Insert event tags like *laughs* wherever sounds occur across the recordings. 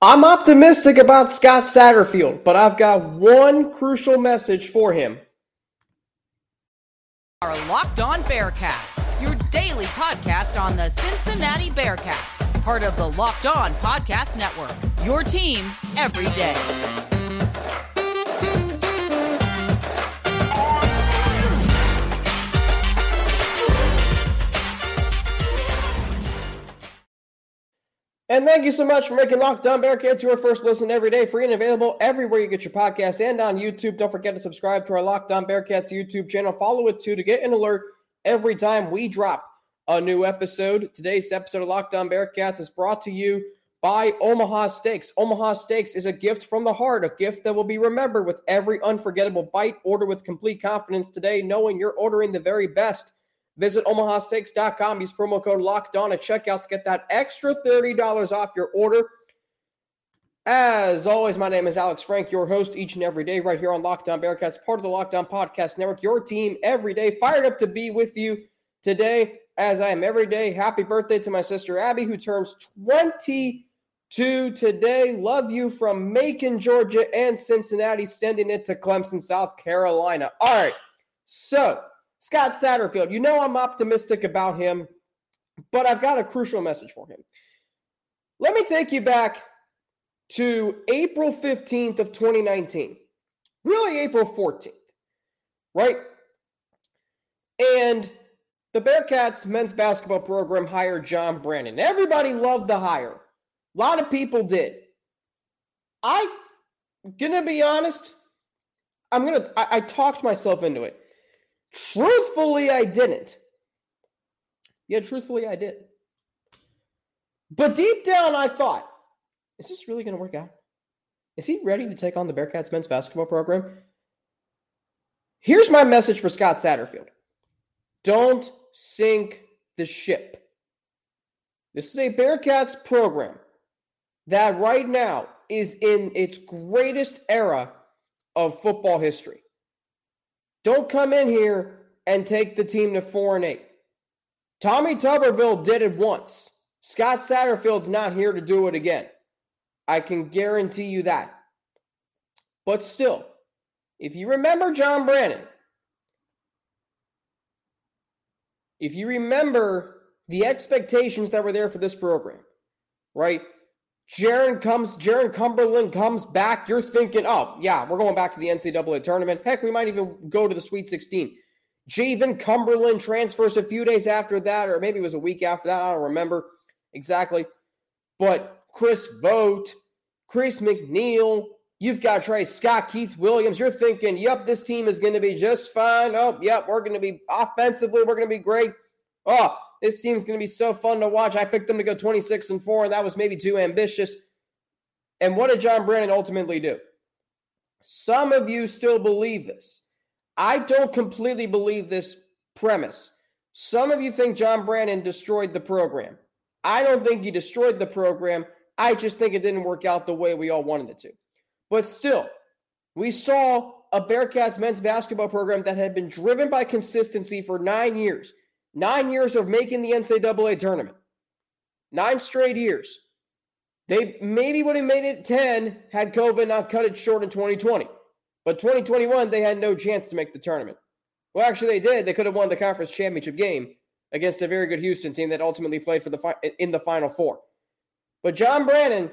I'm optimistic about Scott Satterfield, but I've got one crucial message for him. Our Locked On Bearcats, your daily podcast on the Cincinnati Bearcats, part of the Locked On Podcast Network. Your team every day. And thank you so much for making Locked On Bearcats your first listen every day, free and available everywhere you get your podcasts and on YouTube. Don't forget to subscribe to our Locked On Bearcats YouTube channel. Follow it too to get an alert every time we drop a new episode. Today's episode of Locked On Bearcats is brought to you by Omaha Steaks. Omaha Steaks is a gift from the heart, a gift that will be remembered with every unforgettable bite. Order with complete confidence today, knowing you're ordering the very best. Visit omahasteaks.com. Use promo code locked on at checkout to get that extra $30 off your order. As always, my name is Alex Frank, your host each and every day, right here on Locked On Bearcats, part of the Locked On Podcast Network, your team every day. Fired up to be with you today, as I am every day. Happy birthday to my sister Abby, who turns 22 today. Love you from Macon, Georgia, and Cincinnati, sending it to Clemson, South Carolina. All right, so Scott Satterfield, you know I'm optimistic about him, but I've got a crucial message for him. Let me take you back to April 15th of 2019. Really April 14th. Right? And the Bearcats men's basketball program hired John Brannen. Everybody loved the hire. A lot of people did. I gonna be honest, I'm gonna I, I talked myself into it. Truthfully, I didn't. Yeah, truthfully, I did. But deep down, I thought, is this really going to work out? Is he ready to take on the Bearcats men's basketball program? Here's my message for Scott Satterfield don't sink the ship. This is a Bearcats program that right now is in its greatest era of football history. Don't come in here and take the team to four and eight. Tommy Tuberville did it once. Scott Satterfield's not here to do it again. I can guarantee you that. But still, if you remember John Brannen, if you remember the expectations that were there for this program, right? Jarron comes, Jarron Cumberland comes back. You're thinking, oh, yeah, we're going back to the NCAA tournament. Heck, we might even go to the Sweet 16. Jaevin Cumberland transfers a few days after that, or maybe it was a week after that. I don't remember exactly. But Chris Vogt, Chris McNeil, you've got Trey Scott, Keith Williams. You're thinking, yep, this team is going to be just fine. Oh, yep, we're going to be offensively, we're going to be great. Oh, this team's going to be so fun to watch. I picked them to go 26 and 4, and that was maybe too ambitious. And what did John Brannen ultimately do? Some of you still believe this. I don't completely believe this premise. Some of you think John Brannen destroyed the program. I don't think he destroyed the program. I just think it didn't work out the way we all wanted it to. But still, we saw a Bearcats men's basketball program that had been driven by consistency for nine years. Nine years of making the NCAA tournament. Nine straight years. They maybe would have made it 10 had COVID not cut it short in 2020. But 2021, they had no chance to make the tournament. Well, actually, they did. They could have won the conference championship game against a very good Houston team that ultimately played for the fi- in the Final Four. But John Brannen,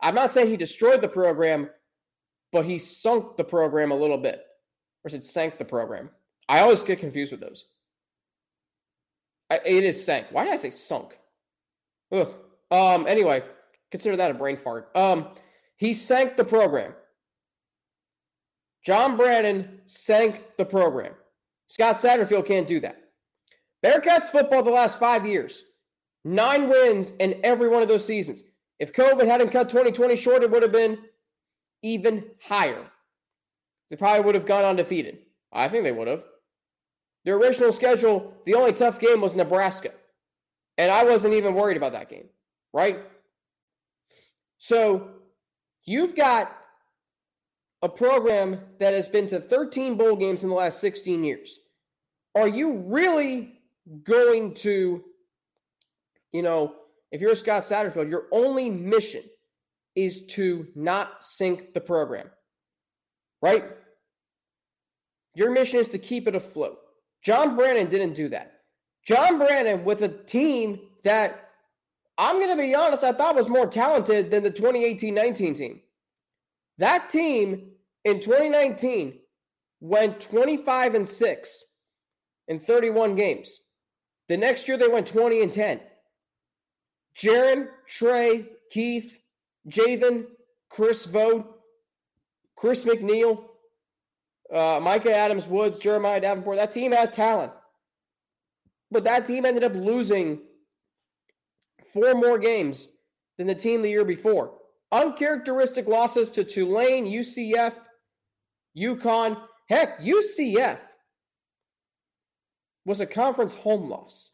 I'm not saying he destroyed the program, but he sunk the program a little bit. Or is it sank the program? I always get confused with those. I, it is sank. Why did I say sunk? Ugh. Um. Anyway, consider that a brain fart. Um. He sank the program. John Brannen sank the program. Scott Satterfield can't do that. Bearcats football the last five years, nine wins in every one of those seasons. If COVID hadn't cut 2020 short, it would have been even higher. They probably would have gone undefeated. I think they would have. Their original schedule, the only tough game was Nebraska. And I wasn't even worried about that game, right? So you've got a program that has been to 13 bowl games in the last 16 years. Are you really going to, you know, if you're Scott Satterfield, your only mission is to not sink the program, right? Your mission is to keep it afloat. John Brannen didn't do that. John Brannen with a team that I'm going to be honest, I thought was more talented than the 2018 19 team. That team in 2019 went 25 and 6 in 31 games. The next year they went 20 and 10. Jarron, Trey, Keith, Jaevin, Chris Vogt, Chris McNeil, uh, Mika Adams Woods, Jeremiah Davenport. That team had talent. But that team ended up losing four more games than the team the year before. Uncharacteristic losses to Tulane, UCF, UConn. Heck, UCF was a conference home loss.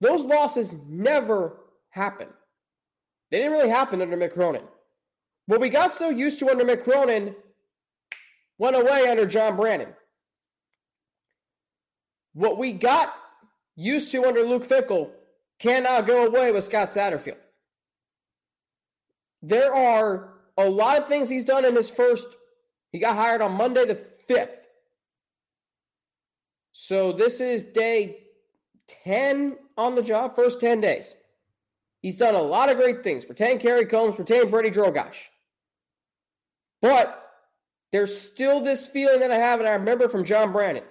Those losses never happen. They didn't really happen under Mick Cronin. What we got so used to under Mick Cronin went away under John Brannen. What we got used to under Luke Fickell cannot go away with Scott Satterfield. There are a lot of things he's done in his first, he got hired on Monday the 5th. So this is day 10 on the job, first 10 days. He's done a lot of great things. Retain Kerry Combs, retain Brady Drogosh. But there's still this feeling that I have, and I remember from John Brannen.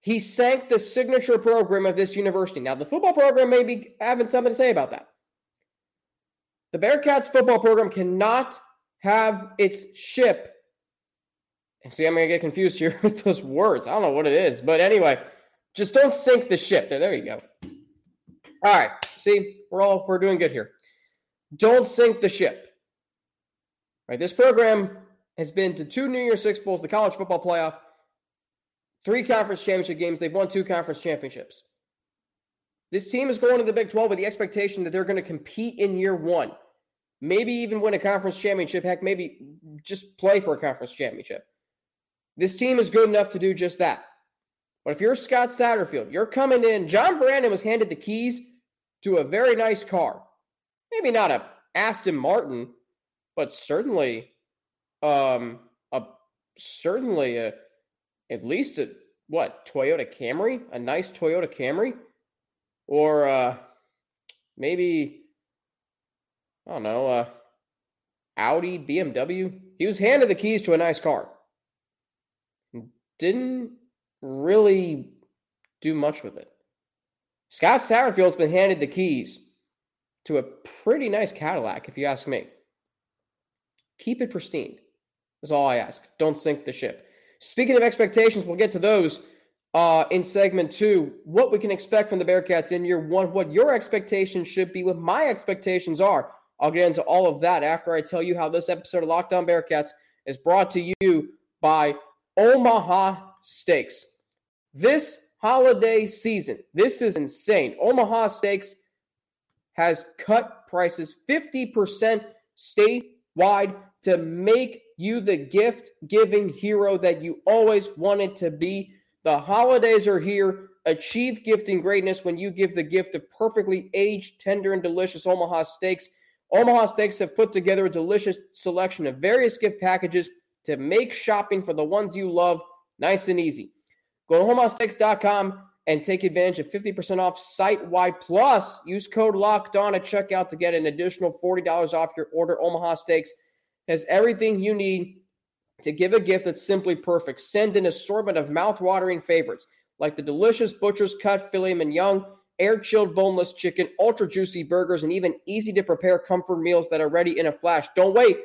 He sank the signature program of this university. Now, the football program may be having something to say about that. The Bearcats football program cannot have its ship. And see, I'm going to get confused here *laughs* with those words. I don't know what it is. But anyway, just don't sink the ship. There, there you go. All right. See, we're all we're doing good here. Don't sink the ship. Right. This program has been to two New Year Six Bowls, the college football playoff, three conference championship games. They've won two conference championships. This team is going to the Big 12 with the expectation that they're going to compete in year one, maybe even win a conference championship. Heck, maybe just play for a conference championship. This team is good enough to do just that. But if you're Scott Satterfield, you're coming in. John Brannen was handed the keys to a very nice car. Maybe not a Aston Martin, but certainly um, a certainly a at least a what Toyota Camry, a nice Toyota Camry, or uh, maybe I don't know, uh, Audi, BMW. He was handed the keys to a nice car. Didn't really do much with it. Scott Satterfield's been handed the keys to a pretty nice Cadillac, if you ask me. Keep it pristine. Is all I ask. Don't sink the ship. Speaking of expectations, we'll get to those uh, in segment two. What we can expect from the Bearcats in year one, what your expectations should be, what my expectations are. I'll get into all of that after I tell you how this episode of Locked On Bearcats is brought to you by Omaha Steaks. This holiday season, this is insane. Omaha Steaks has cut prices 50% statewide to make you the gift giving hero that you always wanted to be. The holidays are here. Achieve gifting greatness when you give the gift of perfectly aged, tender, and delicious Omaha steaks. Omaha Steaks have put together a delicious selection of various gift packages to make shopping for the ones you love nice and easy. Go to omahasteaks.com and take advantage of 50% off site wide. Plus, use code locked on at checkout to get an additional $40 off your order. Omaha Steaks has everything you need to give a gift that's simply perfect. Send an assortment of mouth-watering favorites like the delicious butcher's cut filet mignon, air-chilled boneless chicken, ultra juicy burgers, and even easy-to-prepare comfort meals that are ready in a flash. Don't wait.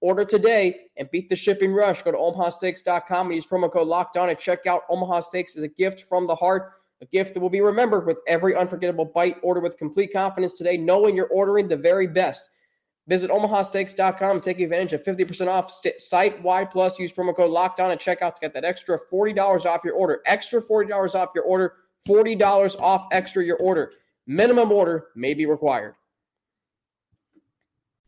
Order today and beat the shipping rush. Go to omahasteaks.com and use promo code locked on at checkout. Omaha Steaks is a gift from the heart, a gift that will be remembered with every unforgettable bite. Order with complete confidence today, knowing you're ordering the very best. Visit omahasteaks.com and take advantage of 50% off site wide plus. Use promo code locked on at checkout to get that extra $40 off your order. Extra $40 off your order. $40 off extra your order. Minimum order may be required.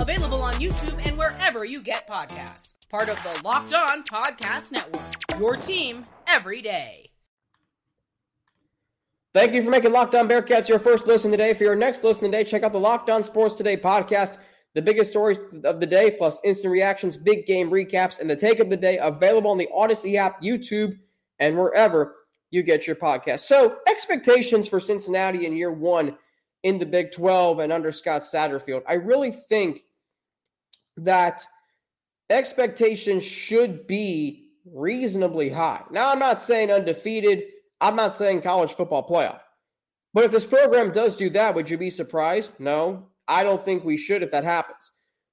Available on YouTube and wherever you get podcasts. Part of the Locked On Podcast Network. Your team every day. Thank you for making Locked On Bearcats your first listen today. For your next listen today, check out the Locked On Sports Today podcast. The biggest stories of the day, plus instant reactions, big game recaps, and the take of the day available on the Audacy app, YouTube, and wherever you get your podcast. So, expectations for Cincinnati in year one in the Big 12 and under Scott Satterfield. I really think that expectations should be reasonably high. Now, I'm not saying undefeated, I'm not saying college football playoff. But if this program does do that, would you be surprised? No, I don't think we should if that happens.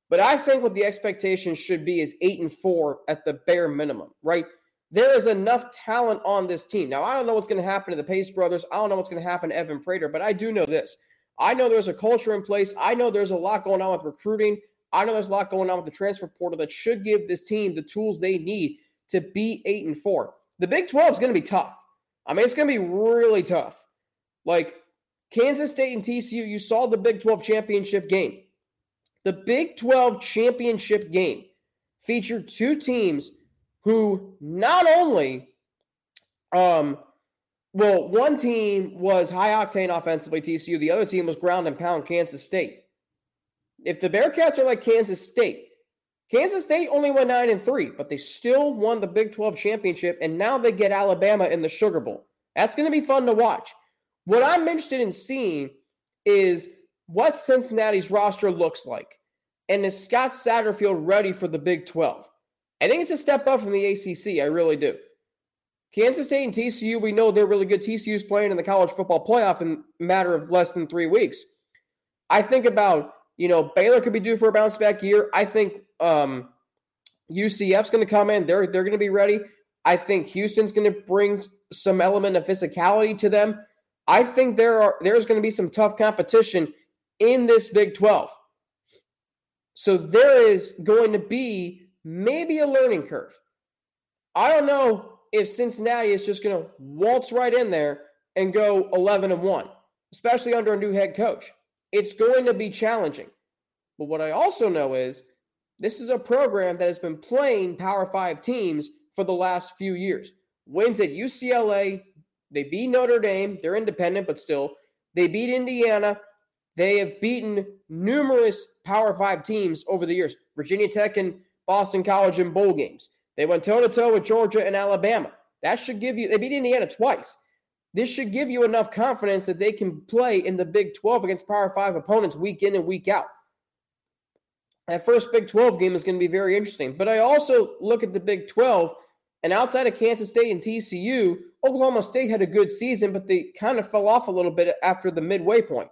But I think what the expectation should be is eight and four at the bare minimum, right? There is enough talent on this team. Now, I don't know what's going to happen to the Pace brothers. I don't know what's going to happen to Evan Prater, but I do know this. I know there's a culture in place. I know there's a lot going on with recruiting. I know there's a lot going on with the transfer portal that should give this team the tools they need to be eight and four. The Big 12 is going to be tough. I mean, it's going to be really tough. Like Kansas State and TCU, you saw the Big 12 championship game. The Big 12 championship game featured two teams who not only, um, well, one team was high octane offensively, TCU, the other team was ground and pound, Kansas State. If the Bearcats are like Kansas State, Kansas State only went 9 and 3, but they still won the Big 12 championship, and now they get Alabama in the Sugar Bowl. That's going to be fun to watch. What I'm interested in seeing is what Cincinnati's roster looks like. And is Scott Satterfield ready for the Big 12? I think it's a step up from the ACC. I really do. Kansas State and TCU, we know they're really good. TCU's playing in the college football playoff in a matter of less than three weeks. I think about, you know, Baylor could be due for a bounce back year. I think um, UCF's going to come in. They're, they're going to be ready. I think Houston's going to bring some element of physicality to them. I think there are there's going to be some tough competition in this Big 12. So there is going to be maybe a learning curve. I don't know if Cincinnati is just going to waltz right in there and go 11 and 1, especially under a new head coach. It's going to be challenging. But what I also know is this is a program that has been playing Power 5 teams for the last few years. Wins at UCLA, they beat Notre Dame, they're independent but still. They beat Indiana. They have beaten numerous Power 5 teams over the years. Virginia Tech and Boston College in bowl games. They went toe to toe with Georgia and Alabama. That should give you, they beat Indiana twice. This should give you enough confidence that they can play in the Big 12 against Power 5 opponents week in and week out. That first Big 12 game is going to be very interesting. But I also look at the Big 12, and outside of Kansas State and TCU, Oklahoma State had a good season, but they kind of fell off a little bit after the midway point.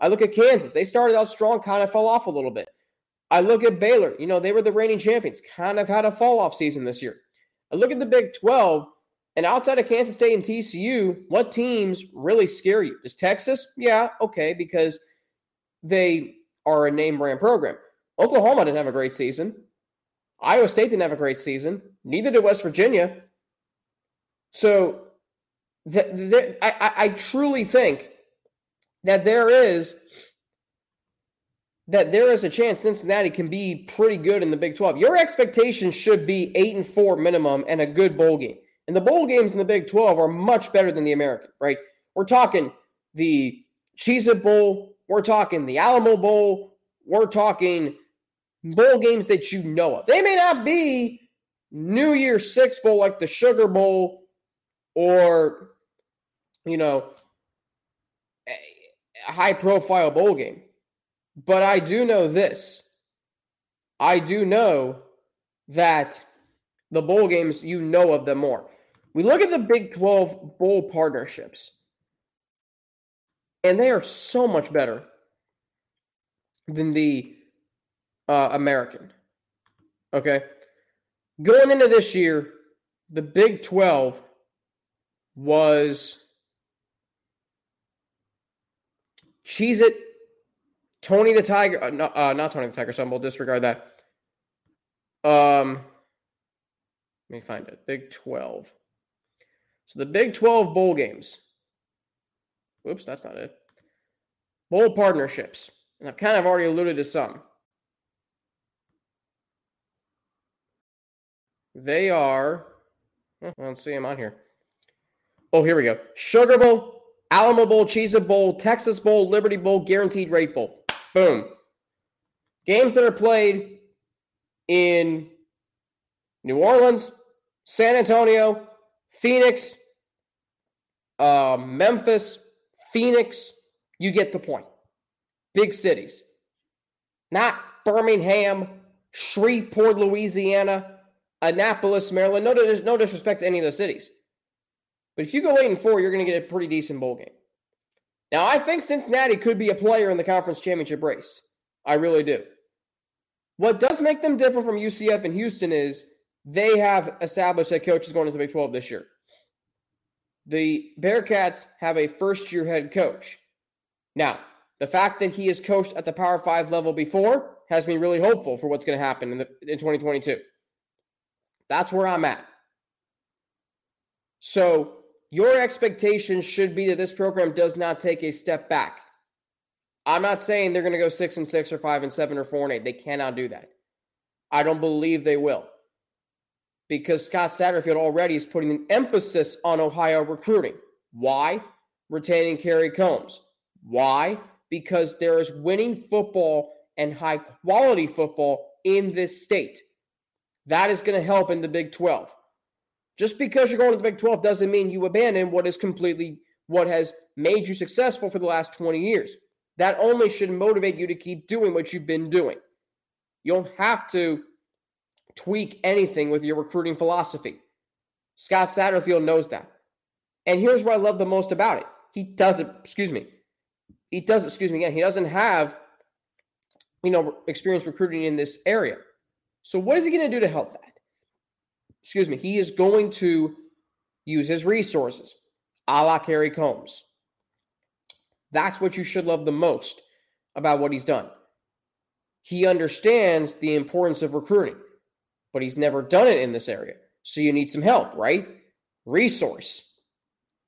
I look at Kansas. They started out strong, kind of fell off a little bit. I look at Baylor. You know, they were the reigning champions, kind of had a fall off season this year. I look at the Big 12, and outside of Kansas State and TCU, what teams really scare you? Is Texas? Yeah, okay, because they are a name brand program. Oklahoma didn't have a great season. Iowa State didn't have a great season. Neither did West Virginia. So the, the, I, I truly think that there is that there is a chance Cincinnati can be pretty good in the Big 12. Your expectations should be 8 and 4 minimum and a good bowl game. And the bowl games in the Big 12 are much better than the American, right? We're talking the Cheez It Bowl, we're talking the Alamo Bowl, we're talking bowl games that you know of. They may not be New Year's Six Bowl like the Sugar Bowl or, you know, a high profile bowl game but I do know this. I do know that the bowl games, you know of them more. We look at the Big 12 bowl partnerships, and they are so much better than the uh, American. Okay. Going into this year, the Big 12 was Cheez It, Tony the Tiger, uh, not, uh, not Tony the Tiger, so we'll disregard that. Um, let me find it. Big 12. So the Big 12 bowl games. Oops, that's not it. Bowl partnerships. And I've kind of already alluded to some. They are, I don't see them on here. Oh, here we go. Sugar Bowl, Alamo Bowl, Cheez It Bowl, Texas Bowl, Liberty Bowl, Guaranteed Rate Bowl. Boom. Games that are played in New Orleans, San Antonio, Phoenix, uh, Memphis, Phoenix. You get the point. Big cities. Not Birmingham, Shreveport, Louisiana, Annapolis, Maryland. No, no disrespect to any of those cities. But if you go eight and four, you're going to get a pretty decent bowl game. Now, I think Cincinnati could be a player in the conference championship race. I really do. What does make them different from UCF and Houston is they have established that coach is going into the Big 12 this year. The Bearcats have a first year head coach. Now, the fact that he has coached at the Power Five level before has me really hopeful for what's going to happen in, the, in 2022. That's where I'm at. So, your expectation should be that this program does not take a step back. I'm not saying they're going to go six and six or five and seven or four and eight. They cannot do that. I don't believe they will because Scott Satterfield already is putting an emphasis on Ohio recruiting. Why? Retaining Kerry Combs. Why? Because there is winning football and high quality football in this state. That is going to help in the Big 12. Just because you're going to the Big 12 doesn't mean you abandon what is completely what has made you successful for the last 20 years. That only should motivate you to keep doing what you've been doing. You don't have to tweak anything with your recruiting philosophy. Scott Satterfield knows that. And here's what I love the most about it. He doesn't, excuse me, he doesn't, excuse me again, he doesn't have, you know, experience recruiting in this area. So what is he going to do to help that? Excuse me, he is going to use his resources, a la Kerry Combs. That's what you should love the most about what he's done. He understands the importance of recruiting but he's never done it in this area. So you need some help, right? Resource.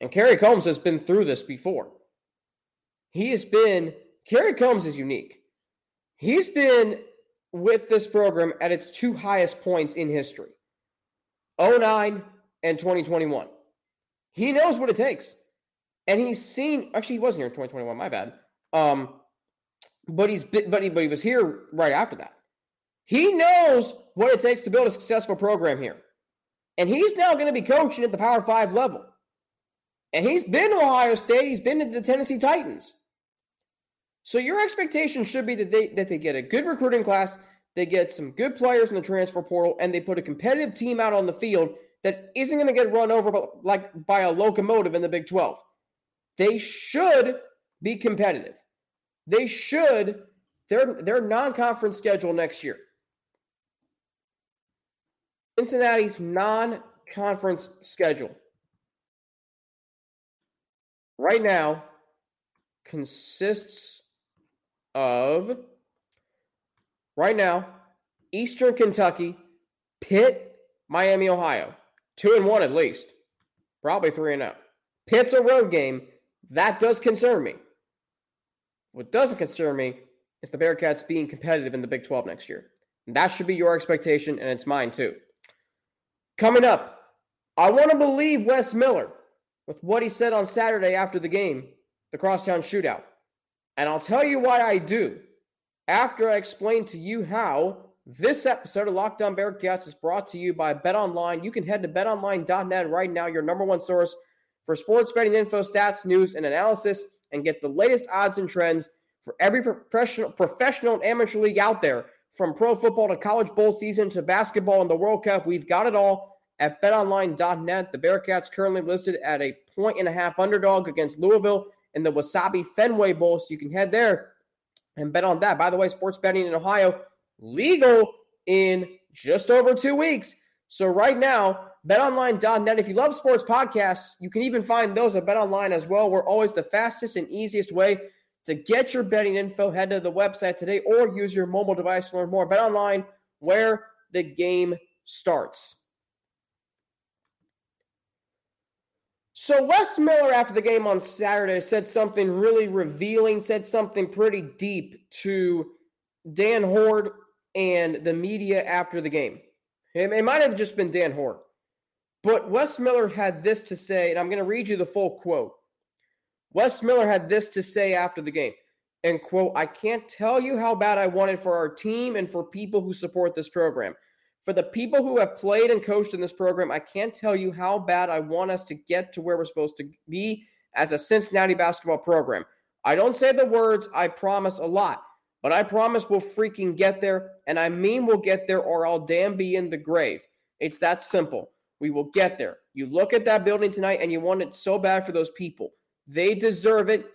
And Kerry Combs has been through this before. He has been, Kerry Combs is unique. He's been with this program at its two highest points in history 09 and 2021. He knows what it takes. And he's seen, actually, he wasn't here in 2021, my bad. Um, but he's but he but he was here right after that. He knows what it takes to build a successful program here. And he's now going to be coaching at the Power Five level. And he's been to Ohio State, he's been to the Tennessee Titans. So your expectation should be that they that they get a good recruiting class, they get some good players in the transfer portal, and they put a competitive team out on the field that isn't going to get run over like by a locomotive in the Big 12. They should be competitive. They should their their non-conference schedule next year Cincinnati's non conference schedule right now consists of right now Eastern Kentucky, Pitt, Miami, Ohio. Two and one at least. Probably three and out. Pitt's a road game. That does concern me. What doesn't concern me is the Bearcats being competitive in the Big 12 next year. that should be your expectation, and it's mine too. Coming up, I want to believe Wes Miller with what he said on Saturday after the game, the crosstown shootout. And I'll tell you why I do after I explain to you how this episode of Locked On Bearcats is brought to you by Bet Online. You can head to betonline.net right now, your number one source for sports betting info, stats, news, and analysis, and get the latest odds and trends for every professional, professional and amateur league out there from pro football to college bowl season to basketball and the World Cup, we've got it all at betonline.net. The Bearcats currently listed at a point and a half underdog against Louisville in the Wasabi Fenway Bowl. So you can head there and bet on that. By the way, sports betting in Ohio legal in just over two weeks. So right now, betonline.net. If you love sports podcasts, you can even find those at betonline as well. We're always the fastest and easiest way to get your betting info. Head to the website today or use your mobile device to learn more. Bet online where the game starts. So Wes Miller, after the game on Saturday, said something really revealing, said something pretty deep to Dan Hoard and the media after the game. It, might have just been Dan Hoard. But Wes Miller had this to say, and I'm going to read you the full quote. Wes Miller had this to say after the game. And quote, I can't tell you how bad I want it for our team and for people who support this program. For the people who have played and coached in this program, I can't tell you how bad I want us to get to where we're supposed to be as a Cincinnati basketball program. I don't say the words, I promise a lot. But I promise we'll freaking get there. And I mean we'll get there or I'll damn be in the grave. It's that simple. We will get there. You look at that building tonight and you want it so bad for those people. They deserve it.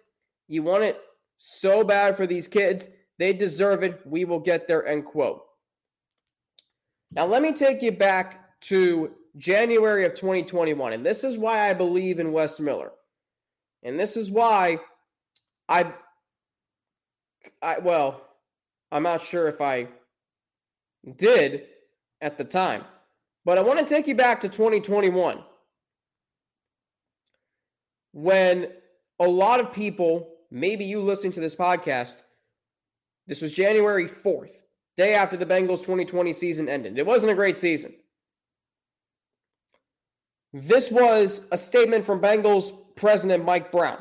You want it so bad for these kids. They deserve it. We will get there. End quote. Now, let me take you back to January of 2021. And this is why I believe in Wes Miller. And this is why I I well, I'm not sure if I did at the time, but I want to take you back to 2021 when a lot of people, maybe you listening to this podcast, this was January 4th, day after the Bengals 2020 season ended. It wasn't a great season. This was a statement from Bengals president Mike Brown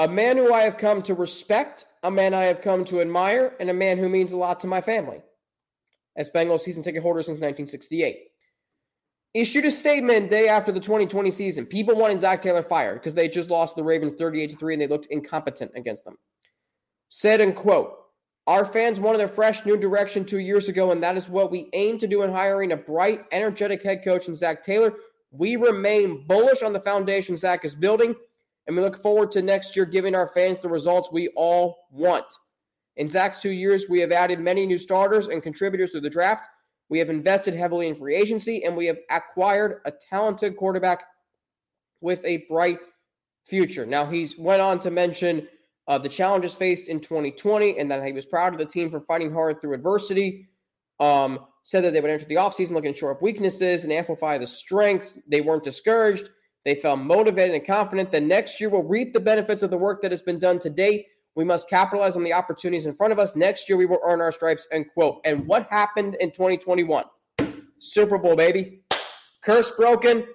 a man who I have come to respect, a man I have come to admire, and a man who means a lot to my family as Bengals season ticket holder since 1968. Issued a statement day after the 2020 season. People wanted Zac Taylor fired because they just lost the Ravens 38 to 3 and they looked incompetent against them. Said and quote, our fans wanted a fresh new direction two years ago, and that is what we aim to do in hiring a bright, energetic head coach in Zac Taylor. We remain bullish on the foundation Zac is building and we look forward to next year giving our fans the results we all want. In Zac's two years, we have added many new starters and contributors to the draft. We have invested heavily in free agency, and we have acquired a talented quarterback with a bright future. Now, he's went on to mention uh, the challenges faced in 2020 and that he was proud of the team for fighting hard through adversity. Um, said that they would enter the offseason looking to shore up weaknesses and amplify the strengths. They weren't discouraged. They felt motivated and confident that next year will reap the benefits of the work that has been done to date. We must capitalize on the opportunities in front of us. Next year, we will earn our stripes. End quote. And what happened in 2021? Super Bowl, baby. Curse broken.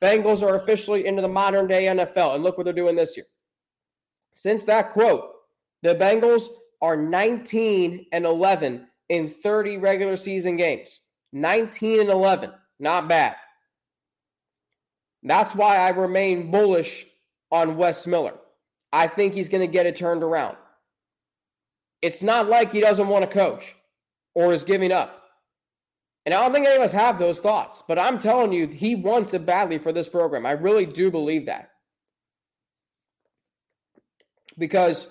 Bengals are officially into the modern day NFL. And look what they're doing this year. Since that quote, the Bengals are 19 and 11 in 30 regular season games. 19 and 11. Not bad. That's why I remain bullish on Wes Miller. I think he's going to get it turned around. It's not like he doesn't want to coach or is giving up. And I don't think any of us have those thoughts, but I'm telling you, he wants it badly for this program. I really do believe that. Because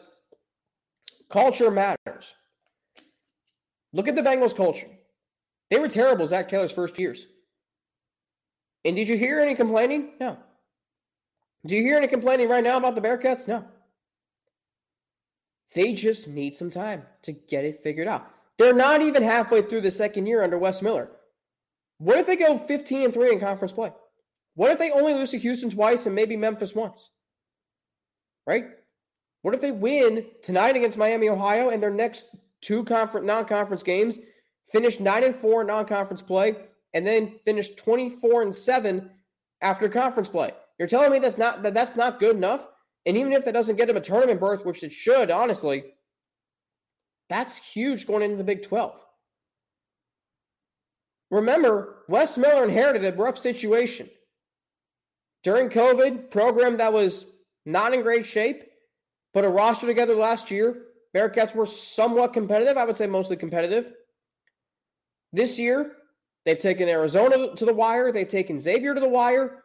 culture matters. Look at the Bengals culture. They were terrible Zac Taylor's first years. And did you hear any complaining? No. Do you hear any complaining right now about the Bearcats? No. They just need some time to get it figured out. They're not even halfway through the second year under Wes Miller. What if they go 15 and 3 in conference play? What if they only lose to Houston twice and maybe Memphis once? Right? What if they win tonight against Miami, Ohio, and their next two conference non-conference games finish 9 and 4 non-conference play and then finish 24 and 7 after conference play. You're telling me that's not that that's not good enough? And even if that doesn't get him a tournament berth, which it should, honestly, that's huge going into the Big 12. Remember, Wes Miller inherited a rough situation. During COVID, program that was not in great shape, put a roster together last year. Bearcats were somewhat competitive. I would say mostly competitive. This year, They've taken Arizona to the wire. They've taken Xavier to the wire.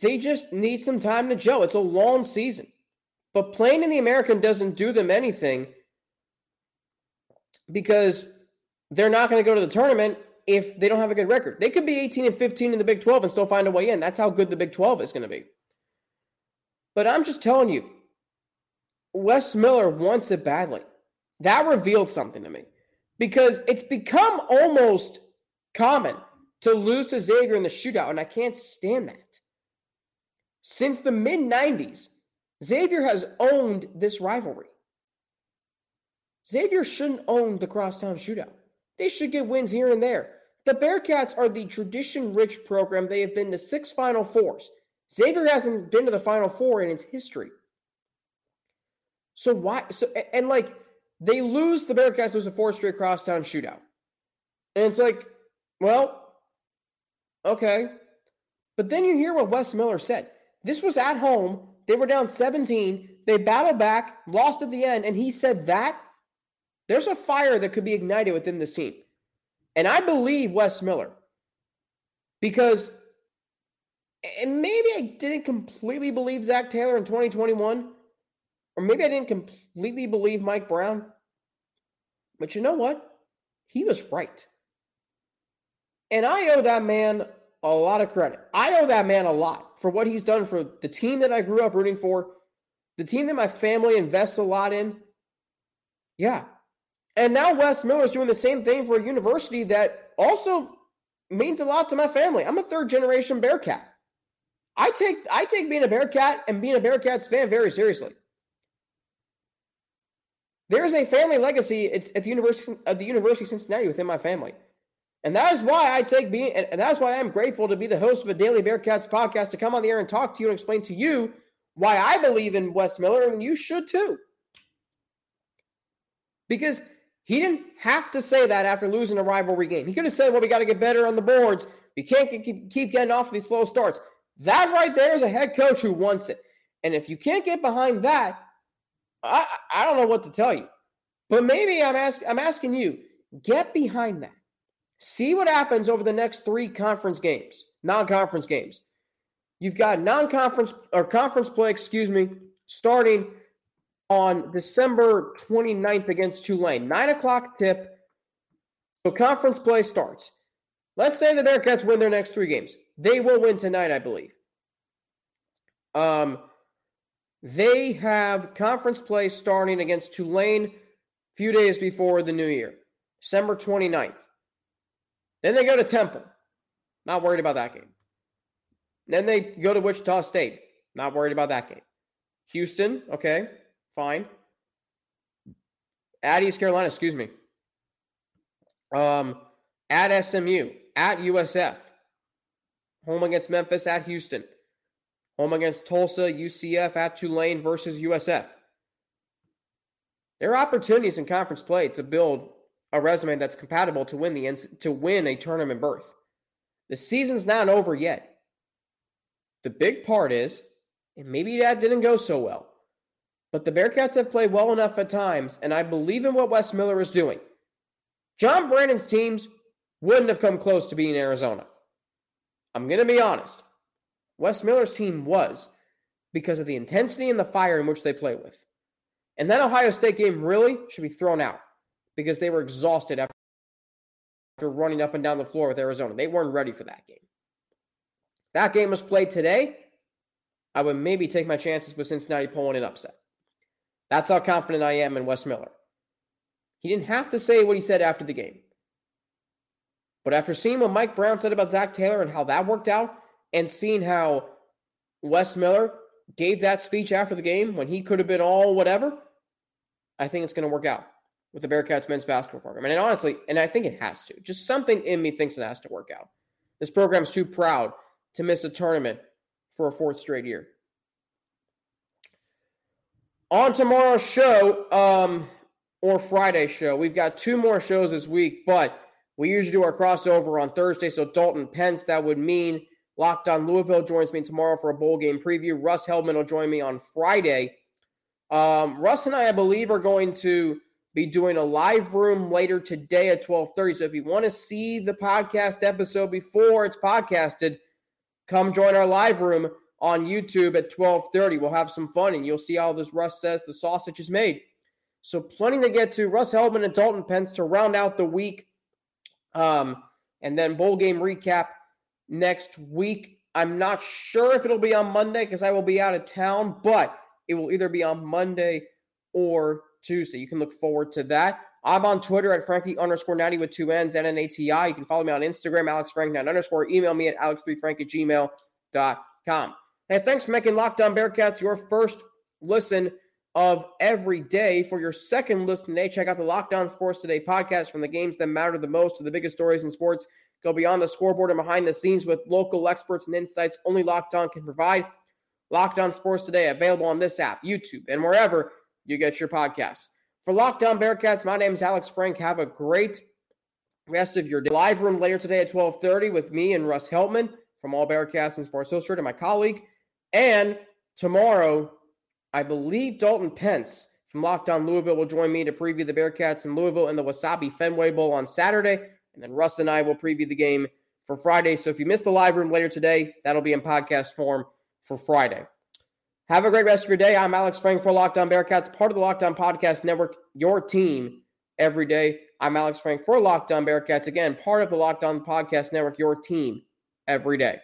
They just need some time to gel. It's a long season. But playing in the American doesn't do them anything because they're not going to go to the tournament if they don't have a good record. They could be 18 and 15 in the Big 12 and still find a way in. That's how good the Big 12 is going to be. But I'm just telling you, Wes Miller wants it badly. That revealed something to me because it's become almost common to lose to Xavier in the shootout, and I can't stand that. Since the mid 90s, Xavier has owned this rivalry. Xavier shouldn't own the crosstown shootout. They should get wins here and there. The Bearcats are the tradition rich program. They have been to six Final Fours. Xavier hasn't been to the Final Four in its history. So why? So and like they lose the Bearcats lose a four straight crosstown shootout, and it's like, well, okay, but then you hear what Wes Miller said. This was at home. They were down 17. They battled back, lost at the end, and he said that there's a fire that could be ignited within this team. And I believe Wes Miller because, and maybe I didn't completely believe Zac Taylor in 2021, or maybe I didn't completely believe Mike Brown. But you know what? He was right. And I owe that man a lot of credit. I owe that man a lot for what he's done for the team that I grew up rooting for, the team that my family invests a lot in. Yeah, and now Wes Miller is doing the same thing for a university that also means a lot to my family. I'm a third generation Bearcat. I take I take being a Bearcat and being a Bearcats fan very seriously. There is a family legacy. It's at the University of the University of Cincinnati within my family. And that is why I take being, and that's why I'm grateful to be the host of a daily Bearcats podcast to come on the air and talk to you and explain to you why I believe in Wes Miller, and you should too. Because he didn't have to say that after losing a rivalry game. He could have said, well, we got to get better on the boards. We can't keep, keep getting off these slow starts. That right there is a head coach who wants it. And if you can't get behind that, I, I don't know what to tell you. But maybe I'm, ask, I'm asking you, get behind that. See what happens over the next three conference games, non conference games. You've got non conference or conference play, excuse me, starting on December 29th against Tulane. Nine o'clock tip. So conference play starts. Let's say the Bearcats win their next three games. They will win tonight, I believe. Um, they have conference play starting against Tulane a few days before the new year, December 29th. Then they go to Temple. Not worried about that game. Then they go to Wichita State. Not worried about that game. Houston, okay. Fine. At East Carolina, excuse me. Um, at SMU, at USF, home against Memphis, at Houston, home against Tulsa, UCF, at Tulane versus USF. There are opportunities in conference play to build a resume that's compatible to win the to win a tournament berth. The season's not over yet. The big part is, and maybe that didn't go so well. But the Bearcats have played well enough at times, and I believe in what Wes Miller is doing. John Brannen's teams wouldn't have come close to being Arizona. I'm going to be honest. Wes Miller's team was because of the intensity and the fire in which they play with. And that Ohio State game really should be thrown out because they were exhausted after running up and down the floor with Arizona. They weren't ready for that game. That game was played today. I would maybe take my chances with Cincinnati pulling an upset. That's how confident I am in Wes Miller. He didn't have to say what he said after the game. But after seeing what Mike Brown said about Zac Taylor and how that worked out, and seeing how Wes Miller gave that speech after the game when he could have been all whatever, I think it's going to work out with the Bearcats men's basketball program. And honestly, and I think it has to. Just something in me thinks it has to work out. This program's too proud to miss a tournament for a fourth straight year on tomorrow's show, um, or Friday show, we've got two more shows this week, but we usually do our crossover on Thursday. So Dalton Pence, that would mean Locked on Louisville joins me tomorrow for a bowl game preview. Russ Heltman will join me on Friday. Um, Russ and I, I believe, are going to be doing a live room later today at 12:30. So if you want to see the podcast episode before it's podcasted, come join our live room on YouTube at 12:30. We'll have some fun and you'll see how this Russ says the sausage is made. So plenty to get to. Russ Heltman and Dalton Pence to round out the week. Um, and then bowl game recap next week. I'm not sure if it'll be on Monday because I will be out of town, but it will either be on Monday or Tuesday. You can look forward to that. I'm on Twitter at Frankie underscore 90 with two N's and an ATI. You can follow me on Instagram, AlexFrank9 underscore. Email me at alex3frank at gmail.com. Hey, thanks for making Locked On Bearcats your first listen of every day. For your second listen today, check out the Locked On Sports Today podcast from the games that matter the most to the biggest stories in sports. Go beyond the scoreboard and behind the scenes with local experts and insights only Locked On can provide. Locked On Sports Today, available on this app, YouTube, and wherever you get your podcasts. For Locked On Bearcats, my name is Alex Frank. Have a great rest of your day. Live room later today at 1230 with me and Russ Heltman from All Bearcats and Sports Illustrated, and my colleague. And tomorrow, I believe Dalton Pence from Locked On Louisville will join me to preview the Bearcats in Louisville in the Wasabi Fenway Bowl on Saturday. And then Russ and I will preview the game for Friday. So if you missed the live room later today, that'll be in podcast form for Friday. Have a great rest of your day. I'm Alex Frank for Locked On Bearcats, part of the Locked On Podcast Network, your team every day. I'm Alex Frank for Locked On Bearcats, again, part of the Locked On Podcast Network, your team every day.